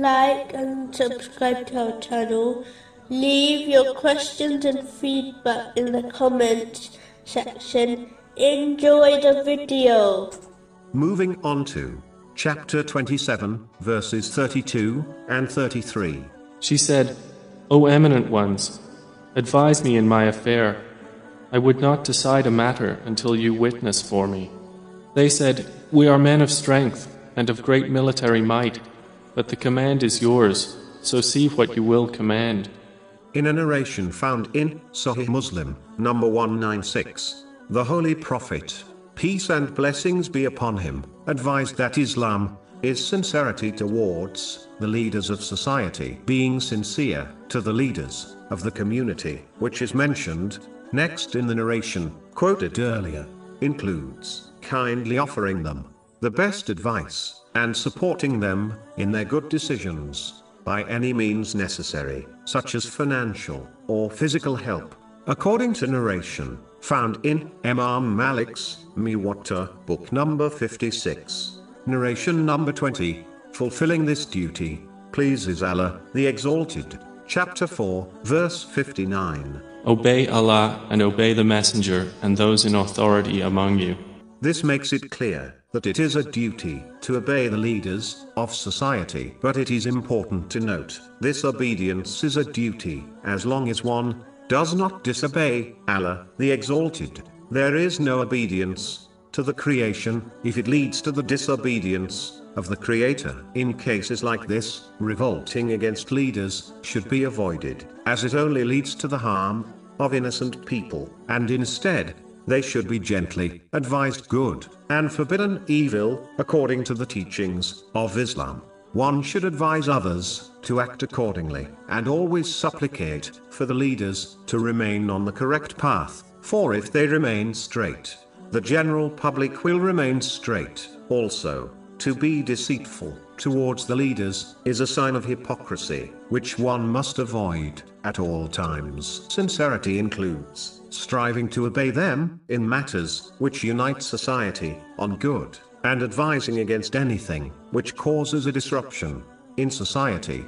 like and subscribe to our channel. Leave your questions and feedback in the comments section. Enjoy the video. Moving on to chapter 27, verses 32 and 33. She said, O eminent ones, advise me in my affair. I would not decide a matter until you witness for me. They said, We are men of strength and of great military might, but the command is yours, so see what you will command. In a narration found in Sahih Muslim, number 196, the Holy Prophet, peace and blessings be upon him, advised that Islam is sincerity towards the leaders of society, being sincere to the leaders of the community, which is mentioned next in the narration, quoted earlier, includes kindly offering them the best advice and supporting them in their good decisions by any means necessary, such as financial or physical help. According to narration found in Imam Malik's Muwatta, book number 56, narration number 20, fulfilling this duty pleases Allah, the Exalted. Chapter 4, verse 59. Obey Allah and obey the Messenger and those in authority among you. This makes it clear that it is a duty to obey the leaders of society. But it is important to note, this obedience is a duty, as long as one does not disobey Allah, the Exalted. There is no obedience to the creation if it leads to the disobedience of the Creator. In cases like this, revolting against leaders should be avoided, as it only leads to the harm of innocent people, and instead, they should be gently advised good and forbidden evil, according to the teachings of Islam. One should advise others to act accordingly, and always supplicate for the leaders to remain on the correct path, for if they remain straight, the general public will remain straight also. To be deceitful towards the leaders is a sign of hypocrisy, which one must avoid at all times. Sincerity includes striving to obey them in matters which unite society on good, and advising against anything which causes a disruption in society.